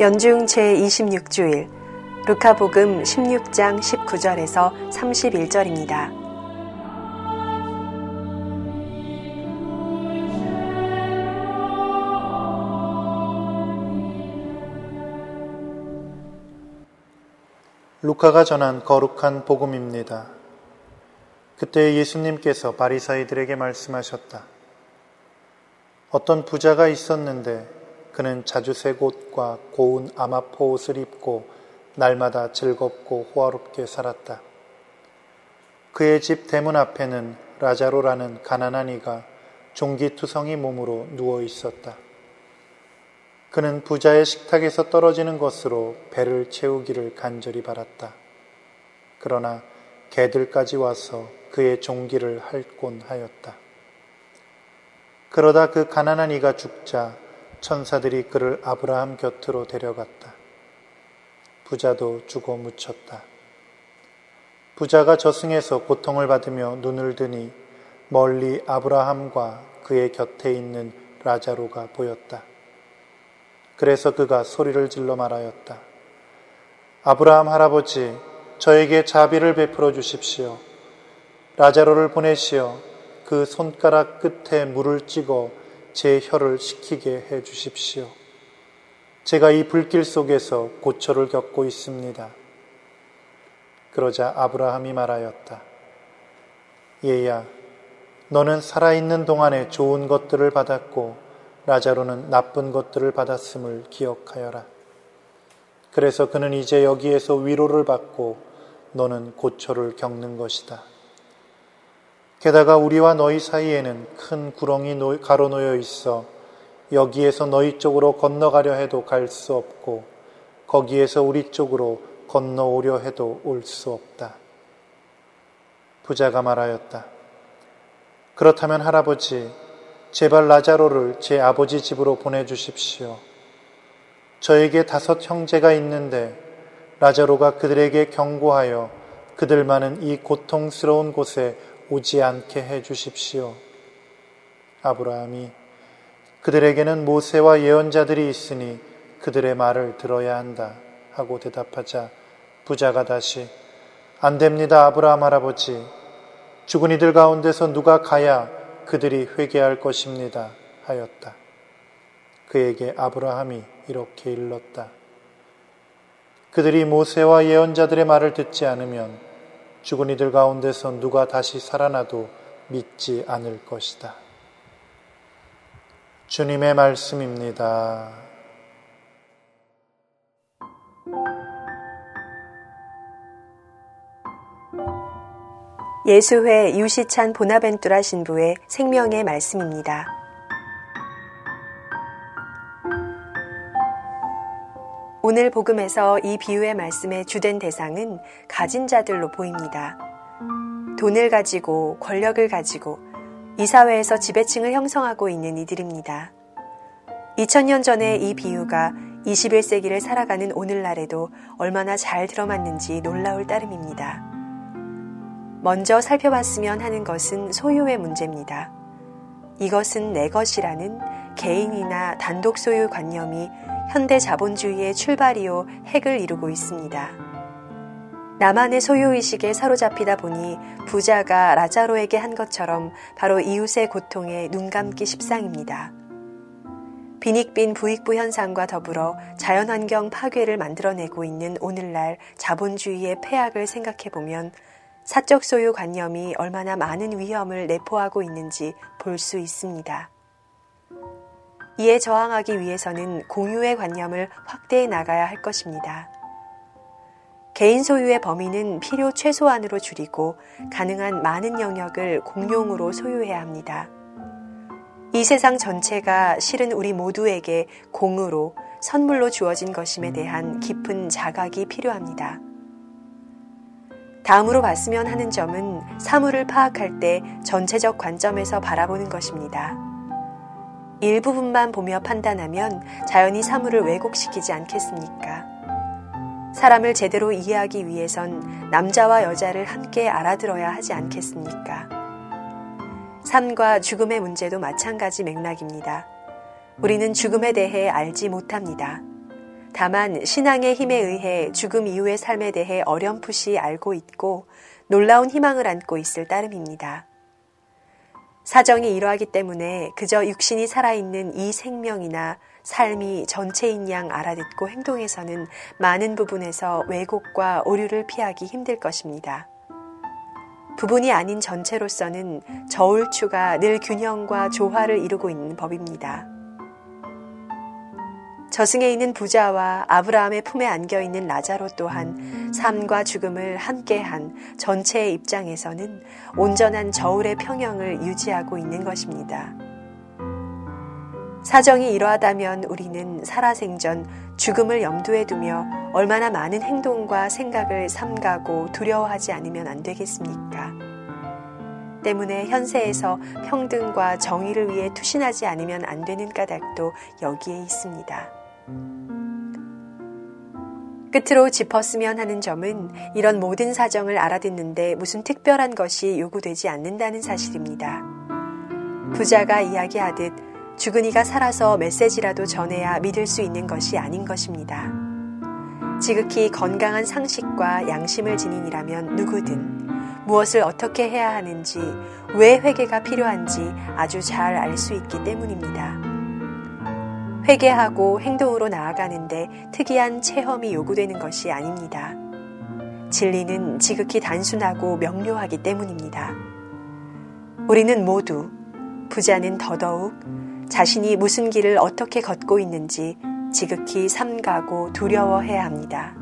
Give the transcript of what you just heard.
연중 제26주일 루카복음 16장 19절에서 31절입니다. 루카가 전한 거룩한 복음입니다. 그때 예수님께서 바리사이들에게 말씀하셨다. 어떤 부자가 있었는데 그는 자주색 옷과 고운 아마포 옷을 입고 날마다 즐겁고 호화롭게 살았다. 그의 집 대문 앞에는 라자로라는 가난한 이가 종기투성이 몸으로 누워 있었다. 그는 부자의 식탁에서 떨어지는 것으로 배를 채우기를 간절히 바랐다. 그러나 개들까지 와서 그의 종기를 핥곤 하였다. 그러다 그 가난한 이가 죽자 천사들이 그를 아브라함 곁으로 데려갔다. 부자도 죽어 묻혔다. 부자가 저승에서 고통을 받으며 눈을 드니 멀리 아브라함과 그의 곁에 있는 라자로가 보였다. 그래서 그가 소리를 질러 말하였다. 아브라함 할아버지, 저에게 자비를 베풀어 주십시오. 라자로를 보내시어 그 손가락 끝에 물을 찍어 제 혀를 식히게 해 주십시오. 제가 이 불길 속에서 고초를 겪고 있습니다. 그러자 아브라함이 말하였다. 얘야, 너는 살아있는 동안에 좋은 것들을 받았고 라자로는 나쁜 것들을 받았음을 기억하여라. 그래서 그는 이제 여기에서 위로를 받고 너는 고초를 겪는 것이다. 게다가 우리와 너희 사이에는 큰 구렁이 가로놓여 있어 여기에서 너희 쪽으로 건너가려 해도 갈 수 없고 거기에서 우리 쪽으로 건너오려 해도 올 수 없다. 부자가 말하였다. 그렇다면 할아버지, 제발 라자로를 제 아버지 집으로 보내주십시오. 저에게 다섯 형제가 있는데 라자로가 그들에게 경고하여 그들만은 이 고통스러운 곳에 오지 않게 해 주십시오. 아브라함이 그들에게는 모세와 예언자들이 있으니 그들의 말을 들어야 한다 하고 대답하자 부자가 다시 안 됩니다 아브라함 할아버지 죽은 이들 가운데서 누가 가야 그들이 회개할 것입니다 하였다. 그에게 아브라함이 이렇게 일렀다. 그들이 모세와 예언자들의 말을 듣지 않으면 죽은 이들 가운데서 누가 다시 살아나도 믿지 않을 것이다. 주님의 말씀입니다. 예수회 유시찬 보나벤뚜라 신부의 생명의 말씀입니다. 오늘 복음에서 이 비유의 말씀의 주된 대상은 가진 자들로 보입니다. 돈을 가지고 권력을 가지고 이 사회에서 지배층을 형성하고 있는 이들입니다. 2000년 전에 이 비유가 21세기를 살아가는 오늘날에도 얼마나 잘 들어맞는지 놀라울 따름입니다. 먼저 살펴봤으면 하는 것은 소유의 문제입니다. 이것은 내 것이라는 개인이나 단독 소유 관념이 현대 자본주의의 출발이요 핵을 이루고 있습니다. 나만의 소유의식에 사로잡히다 보니 부자가 라자로에게 한 것처럼 바로 이웃의 고통에 눈 감기 십상입니다. 빈익빈 부익부 현상과 더불어 자연환경 파괴를 만들어내고 있는 오늘날 자본주의의 폐악을 생각해보면 사적 소유 관념이 얼마나 많은 위험을 내포하고 있는지 볼 수 있습니다. 이에 저항하기 위해서는 공유의 관념을 확대해 나가야 할 것입니다. 개인 소유의 범위는 필요 최소한으로 줄이고 가능한 많은 영역을 공용으로 소유해야 합니다. 이 세상 전체가 실은 우리 모두에게 공으로 선물로 주어진 것임에 대한 깊은 자각이 필요합니다. 다음으로 봤으면 하는 점은 사물을 파악할 때 전체적 관점에서 바라보는 것입니다. 일부분만 보며 판단하면 자연히 사물을 왜곡시키지 않겠습니까? 사람을 제대로 이해하기 위해선 남자와 여자를 함께 알아들어야 하지 않겠습니까? 삶과 죽음의 문제도 마찬가지 맥락입니다. 우리는 죽음에 대해 알지 못합니다. 다만 신앙의 힘에 의해 죽음 이후의 삶에 대해 어렴풋이 알고 있고 놀라운 희망을 안고 있을 따름입니다. 사정이 이러하기 때문에 그저 육신이 살아있는 이 생명이나 삶이 전체인 양 알아듣고 행동에서는 많은 부분에서 왜곡과 오류를 피하기 힘들 것입니다. 부분이 아닌 전체로서는 저울추가 늘 균형과 조화를 이루고 있는 법입니다. 저승에 있는 부자와 아브라함의 품에 안겨 있는 라자로 또한 삶과 죽음을 함께한 전체의 입장에서는 온전한 저울의 평형을 유지하고 있는 것입니다. 사정이 이러하다면 우리는 살아생전 죽음을 염두에 두며 얼마나 많은 행동과 생각을 삼가고 두려워하지 않으면 안 되겠습니까? 때문에 현세에서 평등과 정의를 위해 투신하지 않으면 안 되는 까닭도 여기에 있습니다. 끝으로 짚었으면 하는 점은 이런 모든 사정을 알아듣는데 무슨 특별한 것이 요구되지 않는다는 사실입니다. 부자가 이야기하듯 죽은 이가 살아서 메시지라도 전해야 믿을 수 있는 것이 아닌 것입니다. 지극히 건강한 상식과 양심을 지닌이라면 누구든 무엇을 어떻게 해야 하는지, 왜 회개가 필요한지 아주 잘 알 수 있기 때문입니다. 회개하고 행동으로 나아가는데 특이한 체험이 요구되는 것이 아닙니다. 진리는 지극히 단순하고 명료하기 때문입니다. 우리는 모두, 부자는 더더욱 자신이 무슨 길을 어떻게 걷고 있는지 지극히 삼가고 두려워해야 합니다.